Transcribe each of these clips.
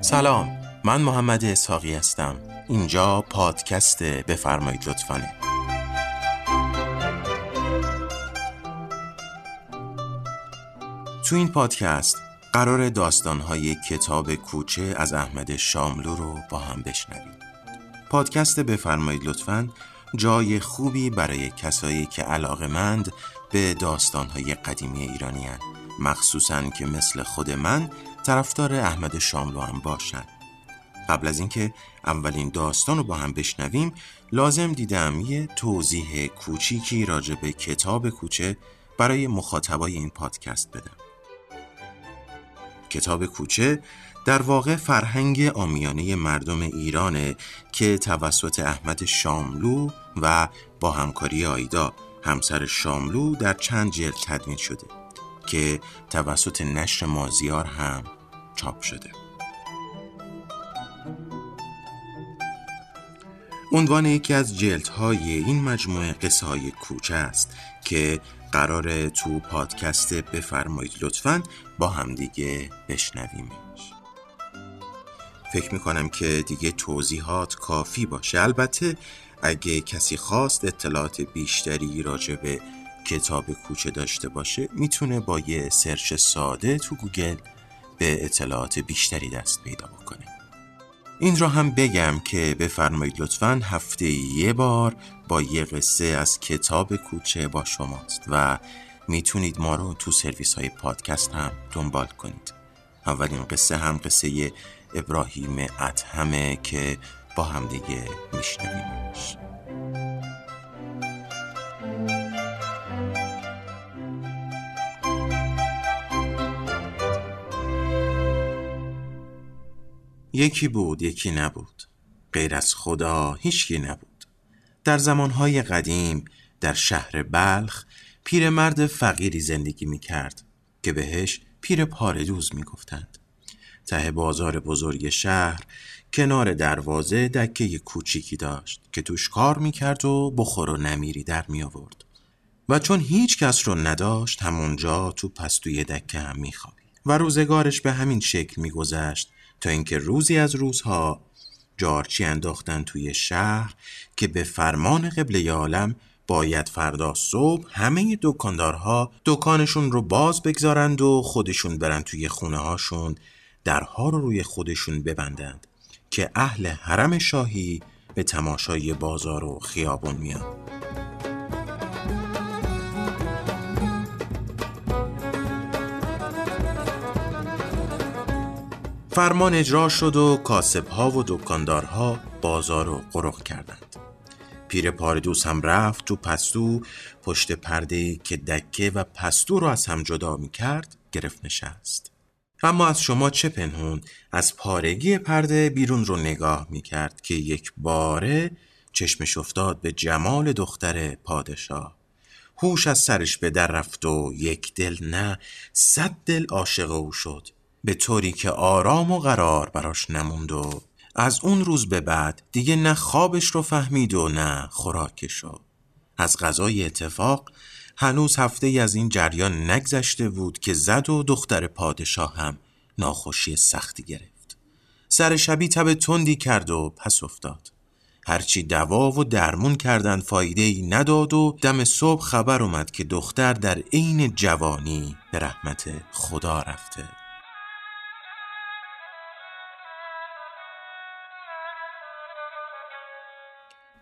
سلام من محمد اسحاقی هستم. اینجا پادکست بفرمایید لطفانه تو این پادکست قرار داستانهای کتاب کوچه از احمد شاملو رو با هم بشنویم. پادکست بفرمایید لطفا. جای خوبی برای کسایی که علاقمند به داستانهای قدیمی ایرانی هن. مخصوصا که مثل خود من طرفدار احمد شاملو هم باشن قبل از اینکه اولین داستان رو با هم بشنویم لازم دیدم یه توضیح کوچیکی راجع به کتاب کوچه برای مخاطبای این پادکست بدم کتاب کوچه در واقع فرهنگ آمیانه مردم ایرانه که توسط احمد شاملو و با همکاری آیدا همسر شاملو در چند جلد تدوین شده که توسط نشر مازیار هم چاپ شده. عنوان یکی از جلدهای این مجموعه قصه های کوچه است که قرار تو پادکست بفرمایید لطفا با همدیگه بشنویمش. فکر می‌کنم که دیگه توضیحات کافی باشه. البته اگه کسی خواست اطلاعات بیشتری راجع به کتاب کوچه داشته باشه می‌تونه با یه search ساده تو گوگل به اطلاعات بیشتری دست پیدا بکنه. این را هم بگم که بفرمایید لطفا هفته یه بار با یه قصه از کتاب کوچه با شماست و می‌تونید ما رو تو سرویس های پادکست هم دنبال کنید. اولین قصه هم قصه ابراهیم اتهمه که با همدیگه میشنویمش. یکی بود یکی نبود. غیر از خدا هیچکی نبود. در زمانهای قدیم در شهر بلخ پیرمرد فقیری زندگی می کرد که بهش پیر پاردوز می گفتند. ته بازار بزرگ شهر کنار دروازه دکه کوچیکی داشت که توش کار می کرد و بخور و نمیری در می آورد. و چون هیچ کس رو نداشت همونجا تو پستوی دکه هم می و روزگارش به همین شکل می گذشت تا اینکه روزی از روزها جارچی انداختن توی شهر که به فرمان قبل عالم باید فردا صبح همه دکاندارها دکانشون رو باز بگذارند و خودشون برن توی خونه هاشون درها رو روی خودشون ببندند که اهل حرم شاهی به تماشای بازار و خیابون میان. فرمان اجرا شد و کاسبها و دکاندارها بازار رو قرق کردند. پیر پاردوس هم رفت تو پستو پشت پرده که دکه و پستو رو از هم جدا می کرد گرفت نشست. اما از شما چه پنهون؟ از پارگی پرده بیرون رو نگاه می کرد که یک باره چشمش افتاد به جمال دختر پادشاه. هوش از سرش به در رفت و یک دل نه صد دل عاشق او شد. به طوری که آرام و قرار براش نموند و از اون روز به بعد دیگه نه خوابش رو فهمید و نه خوراکش رو. از غذای اتفاق هنوز هفته ای از این جریان نگذشته بود که زد و دختر پادشاه هم ناخوشی سختی گرفت. سر شبی تب تندی کرد و پس افتاد. هرچی دوا و درمون کردن فایده ای نداد و دم صبح خبر اومد که دختر در عین جوانی به رحمت خدا رفته.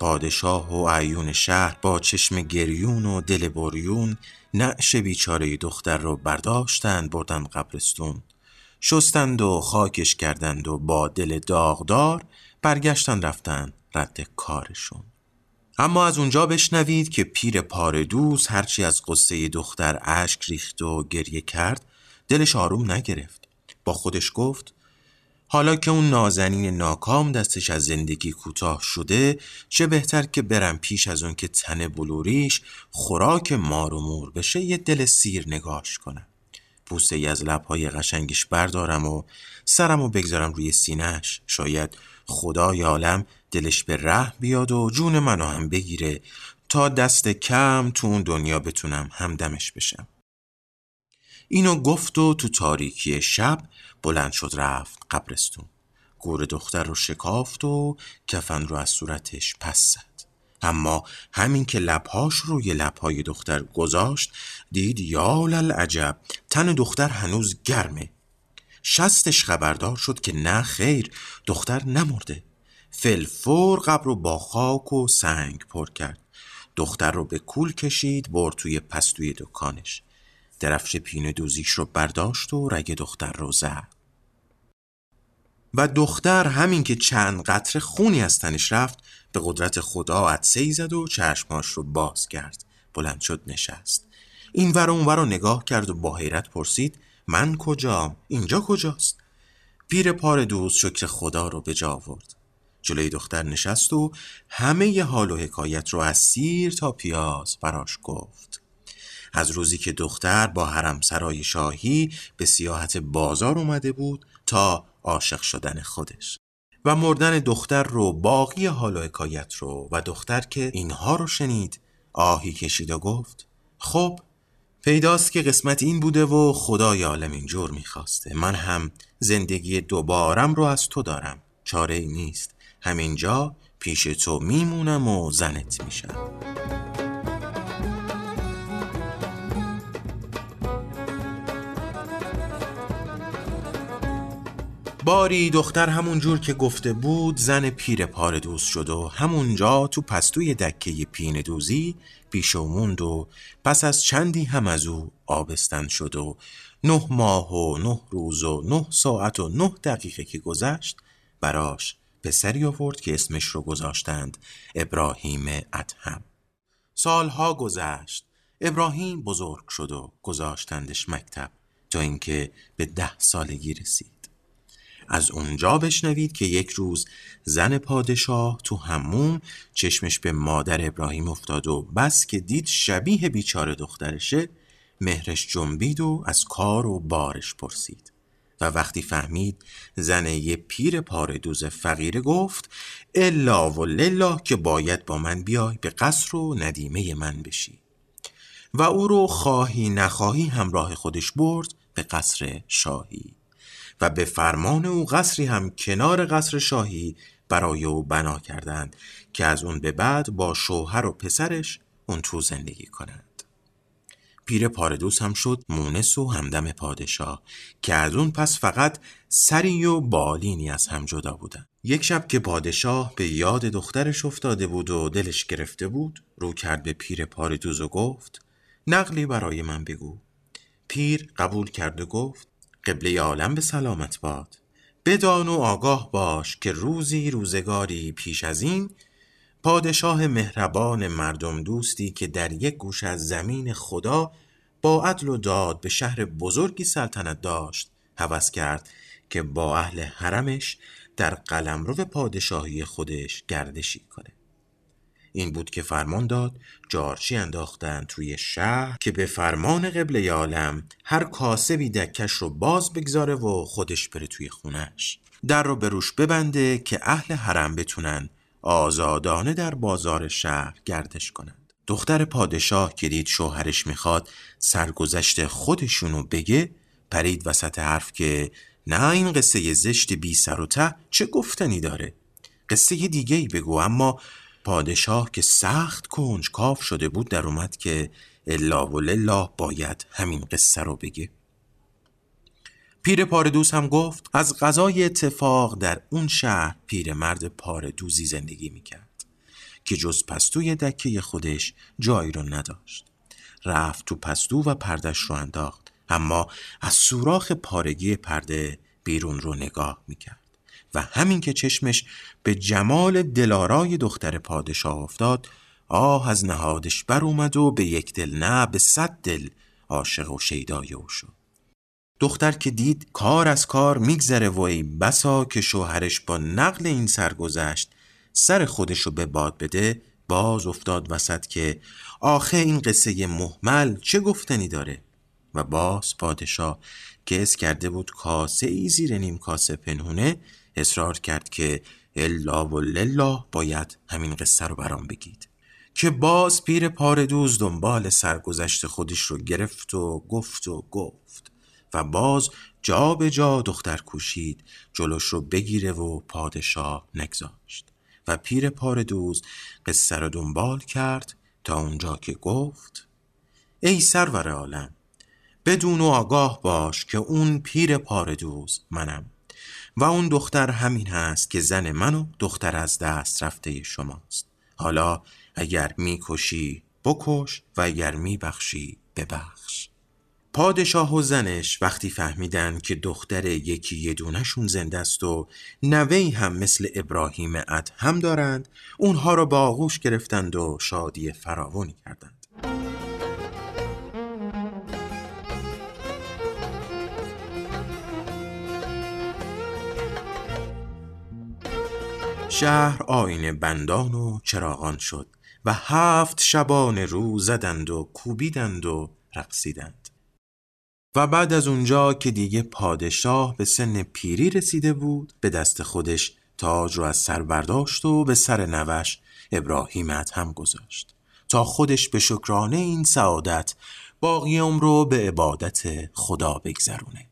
پادشاه و عیون شهر با چشم گریون و دل بریون نعش بیچاره دختر رو برداشتند بردن قبرستون. شستند و خاکش کردند و با دل داغدار برگشتن رفتن رد کارشون. اما از اونجا بشنوید که پیر پاردوز هرچی از قصه دختر اشک ریخت و گریه کرد دلش آروم نگرفت. با خودش گفت حالا که اون نازنین ناکام دستش از زندگی کوتاه شده چه بهتر که برم پیش از اون که تن بلوریش خوراک مار و مور بشه یه دل سیر نگاش کنم. ای از لبهای قشنگش بردارم و سرم و بگذارم روی سینهش شاید خدا عالم دلش به ره بیاد و جون منو هم بگیره تا دست کم تو اون دنیا بتونم همدمش بشم. اینو گفت و تو تاریکی شب بلند شد رفت قبرستون. گور دختر رو شکافت و کفن رو از صورتش پس زد. اما همین که لبهاش روی لبهای دختر گذاشت دید یا عجب تن دختر هنوز گرمه. شستش خبردار شد که نه خیر دختر نمرده. فلفور قبر رو با خاک و سنگ پر کرد. دختر رو به کول کشید برد توی پستوی دکانش. درفش پینه دوزیش رو برداشت و رگ دختر رو زد. و دختر همین که چند قطره خونی از تنش رفت به قدرت خدا عدسه زد و چشماش رو باز کرد. بلند شد نشست. این ور اون ور رو نگاه کرد و با حیرت پرسید من کجام؟ اینجا کجاست؟ پیر پار دوست شکر خدا رو به جا آورد. جلوی دختر نشست و همه ی حال و حکایت رو از سیر تا پیاز براش گفت. از روزی که دختر با حرم سرای شاهی به سیاحت بازار اومده بود تا عاشق شدن خودش و مردن دختر رو باقی حال و حکایت رو و دختر که اینها رو شنید آهی کشید و گفت خب پیداست که قسمت این بوده و خدای عالم اینجور می‌خواسته. من هم زندگی دوبارم رو از تو دارم. چاره ای نیست. همینجا پیش تو میمونم و زنت میشم. باری دختر همون جور که گفته بود زن پیر پار دوز شد و همونجا تو پستوی دکه پین دوزی پیش موند و پس از چندی هم از او آبستن شد و نه ماه و نه روز و نه ساعت و نه دقیقه که گذشت براش پسری آورد که اسمش رو گذاشتند ابراهیم ادهم. سالها گذشت. ابراهیم بزرگ شد و گذاشتندش مکتب تا اینکه به ده سالگی رسید. از اونجا بشنوید که یک روز زن پادشاه تو هموم چشمش به مادر ابراهیم افتاد و بس که دید شبیه بیچاره دخترشه مهرش جنبید و از کار و بارش پرسید. و وقتی فهمید زن یه پیر دوز فقیره گفت الا و لله که باید با من بیای به قصر و ندیمه من بشی. و او رو خواهی نخواهی همراه خودش برد به قصر شاهی. و به فرمان او قصری هم کنار قصر شاهی برای او بنا کردند که از اون به بعد با شوهر و پسرش اون تو زندگی کنند. پیر پاردوس هم شد مونس و همدم پادشاه که از اون پس فقط سری و بالینی از هم جدا بودن یک شب که پادشاه به یاد دخترش افتاده بود و دلش گرفته بود رو کرد به پیر پاردوز و گفت نقلی برای من بگو. پیر قبول کرد و گفت قبله عالم به سلامت باد. بدان و آگاه باش که روزی روزگاری پیش از این پادشاه مهربان مردم دوستی که در یک گوش از زمین خدا با عدل و داد به شهر بزرگی سلطنت داشت هوس کرد که با اهل حرمش در قلمرو پادشاهی خودش گردشی کنه. این بود که فرمان داد جارچی انداختند توی شهر که به فرمان قبل عالم هر کاسبی دکش رو باز بگذاره و خودش بره توی خونش. در رو به روش ببنده که اهل حرم بتونن آزادانه در بازار شهر گردش کنند. دختر پادشاه که دید شوهرش می‌خواد سرگذشت خودشونو بگه پرید وسط حرف که نه این قصه زشت بی سر و ته چه گفتنی داره؟ قصه دیگه ای بگو اما پادشاه که سخت کنج کاف شده بود در اومد که الا و لله باید همین قصه رو بگه. پیر پاردوز هم گفت از غذای اتفاق در اون شهر پیرمرد پاردوزی زندگی می‌کرد که جز پستوی دکه خودش جایی رو نداشت. رفت تو پستو و پردش رو انداخت اما از سوراخ پارگی پرده بیرون رو نگاه می‌کرد. و همین که چشمش به جمال دلارای دختر پادشاه افتاد آه از نهادش بر اومد و به یک دل نه به صد دل عاشق و شیدای او شد. دختر که دید کار از کار میگذره و ای بسا که شوهرش با نقل این سرگذشت سر خودشو به باد بده باز افتاد وسط که آخه این قصه محمل چه گفتنی داره؟ و باز پادشاه که کرده بود کاسه ای زیر نیم کاسه پنهونه اصرار کرد که الا و لله باید همین قصه رو برام بگید. که باز پیر پاردوز دنبال سرگذشت خودش رو گرفت و گفت و گفت و باز جا به جا دختر کوشید جلوش رو بگیره و پادشاه نگذاشت. و پیر پاردوز قصه رو دنبال کرد تا اونجا که گفت ای سرور عالم بدون و آگاه باش که اون پیر پاردوز منم. و اون دختر همین هست که زن من و دختر از دست رفته شماست. حالا اگر می‌کشی بکش و اگر میبخشی ببخش. پادشاه و زنش وقتی فهمیدن که دختر یکی یه دونشون زنده است و نوهی هم مثل ابراهیم هم دارند اونها را با آغوش گرفتند و شادی فراوانی کردند. شهر آینه بندان و چراغان شد و هفت شبان رو زدند و کوبیدند و رقصیدند. و بعد از اونجا که دیگه پادشاه به سن پیری رسیده بود به دست خودش تاج رو از سر برداشت و به سر نوش ابراهیم هم گذاشت تا خودش به شکرانه این سعادت باقی عمر رو به عبادت خدا بگذرونه.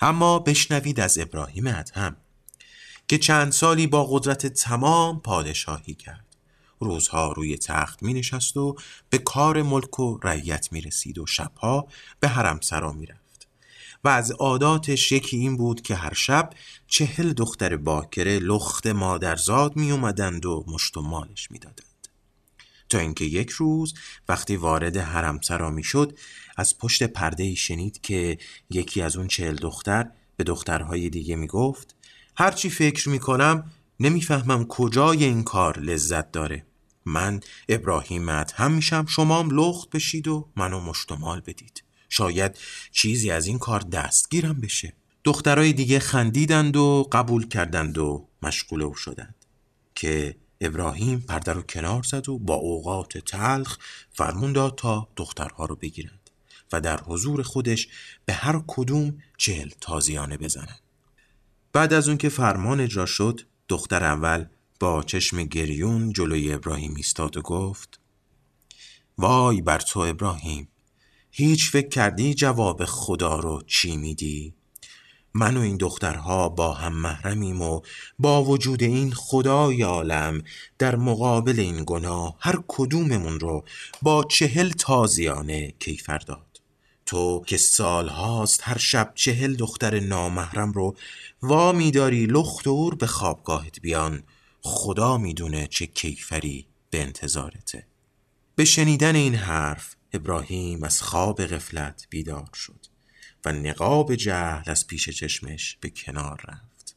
اما بشنوید از ابراهیم هم که چند سالی با قدرت تمام پادشاهی کرد روزها روی تخت می نشست و به کار ملک و رعیت می رسید و شبها به حرم سرا می رفت و از عاداتش یکی این بود که هر شب چهل دختر باکره لخت مادرزاد می اومدند و مشت و مالش می دادند. تا اینکه یک روز وقتی وارد حرم سرا می شد از پشت پرده شنید که یکی از اون چهل دختر به دخترهای دیگه می گفت هرچی فکر می کنم نمی‌فهمم کجای این کار لذت داره. من ابراهیم هم میشم شمام لخت بشید و منو مشتمال بدید. شاید چیزی از این کار دستگیرم بشه. دخترای دیگه خندیدند و قبول کردند و مشغول او شدند. که ابراهیم پرده رو کنار زد و با اوقات تلخ فرمون داد تا دخترها رو بگیرند و در حضور خودش به هر کدوم چهل تازیانه بزنند. بعد از اون که فرمان اجرا شد دختر اول با چشم گریون جلوی ابراهیم ایستاد و گفت وای بر تو ابراهیم هیچ فکر کردی جواب خدا رو چی میدی؟ من و این دخترها با هم محرمیم و با وجود این خدای عالم در مقابل این گناه هر کدوممون رو با چهل تازیانه کیفر داد تو که سال هاست هر شب چهل دختر نامحرم رو وا میداری لخت اور به خوابگاهت بیان. خدا می‌دونه چه کیفری به انتظارته. به شنیدن این حرف ابراهیم از خواب غفلت بیدار شد و نقاب جهل از پیش چشمش به کنار رفت.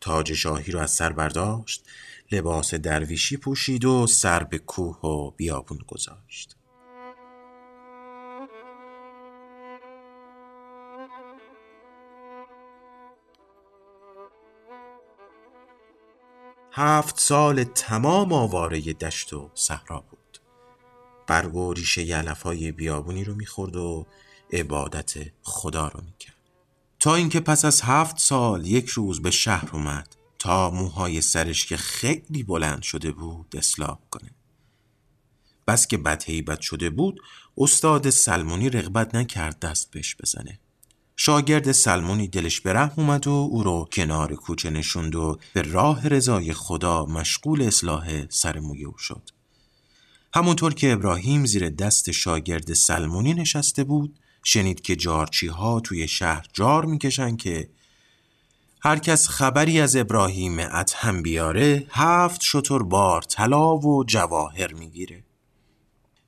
تاج شاهی رو از سر برداشت لباس درویشی پوشید و سر به کوه و بیابون گذاشت. هفت سال تمام آواره دشت و صحرا بود. برگ و ریشه یلفای بیابونی رو می‌خورد و عبادت خدا رو می‌کرد. تا اینکه پس از هفت سال یک روز به شهر اومد تا موهای سرش که خیلی بلند شده بود اصلاح کنه. بس که بد بد شده بود استاد سلمونی رغبت نکرد دست بهش بزنه. شاگرد سلمونی دلش به رحم اومد و او رو کنار کوچه نشوند و به راه رضای خدا مشغول اصلاح سر موی او شد. همونطور که ابراهیم زیر دست شاگرد سلمونی نشسته بود شنید که جارچی ها توی شهر جار می‌کشن که هر کس خبری از ابراهیم اتهم بیاره هفت شطور بار طلا و جواهر می‌گیره.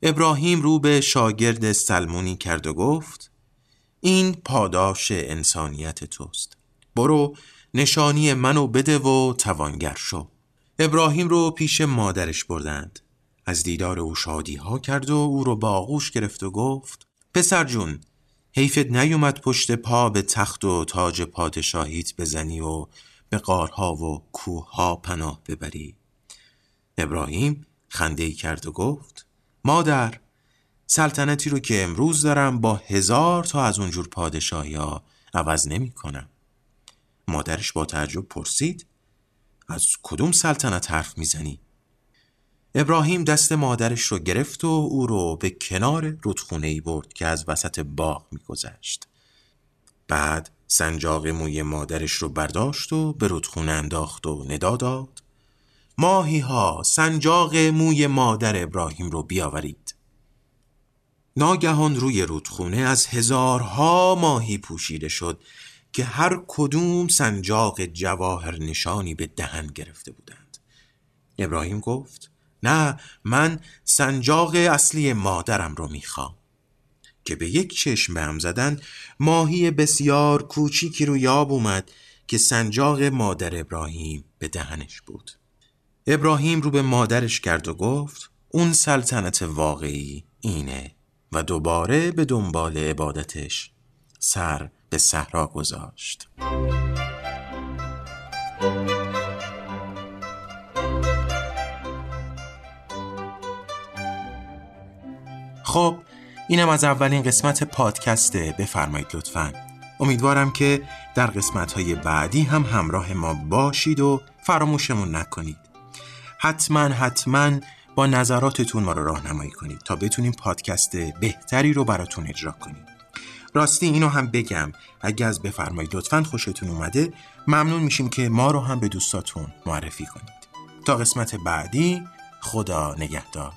ابراهیم رو به شاگرد سلمونی کرد و گفت این پاداش انسانیت توست. برو نشانی منو بده و توانگر شو. ابراهیم رو پیش مادرش بردند. از دیدار او شادی ها کرد و او رو با آغوش گرفت و گفت پسر جون حیفت نیومد پشت پا به تخت و تاج پادشاهیت بزنی و به قارها و کوه پناه ببری. ابراهیم خنده کرد و گفت مادر سلطنتی رو که امروز دارم با هزار تا از اونجور پادشاهی ها عوض نمی کنم. مادرش با تعجب پرسید از کدوم سلطنت حرف می‌زنی؟ ابراهیم دست مادرش رو گرفت و او رو به کنار رودخونه ای برد که از وسط باغ میگذشت. بعد سنجاق موی مادرش رو برداشت و به رودخونه انداخت و ندا داد ماهی ها سنجاق موی مادر ابراهیم رو بیاورید ناگهان روی رودخونه از هزارها ماهی پوشیده شد که هر کدوم سنجاق جواهر نشانی به دهن گرفته بودند. ابراهیم گفت نه من سنجاق اصلی مادرم رو می‌خوام. که به یک چشم به هم زدن ماهی بسیار کوچیکی رو یاب اومد که سنجاق مادر ابراهیم به دهنش بود. ابراهیم رو به مادرش کرد و گفت اون سلطنت واقعی اینه و دوباره به دنبال عبادتش سر به صحرا گذاشت. خب اینم از اولین قسمت پادکست بفرمایید لطفا. امیدوارم که در قسمت های بعدی هم همراه ما باشید و فراموشمون نکنید. حتما حتما با نظراتتون ما رو راهنمایی کنید تا بتونیم پادکست بهتری رو براتون اجرا کنیم. راستی اینو هم بگم اگه از بفرمایید لطفا خوشتون اومده ممنون میشیم که ما رو هم به دوستاتون معرفی کنید. تا قسمت بعدی خدا نگهدار.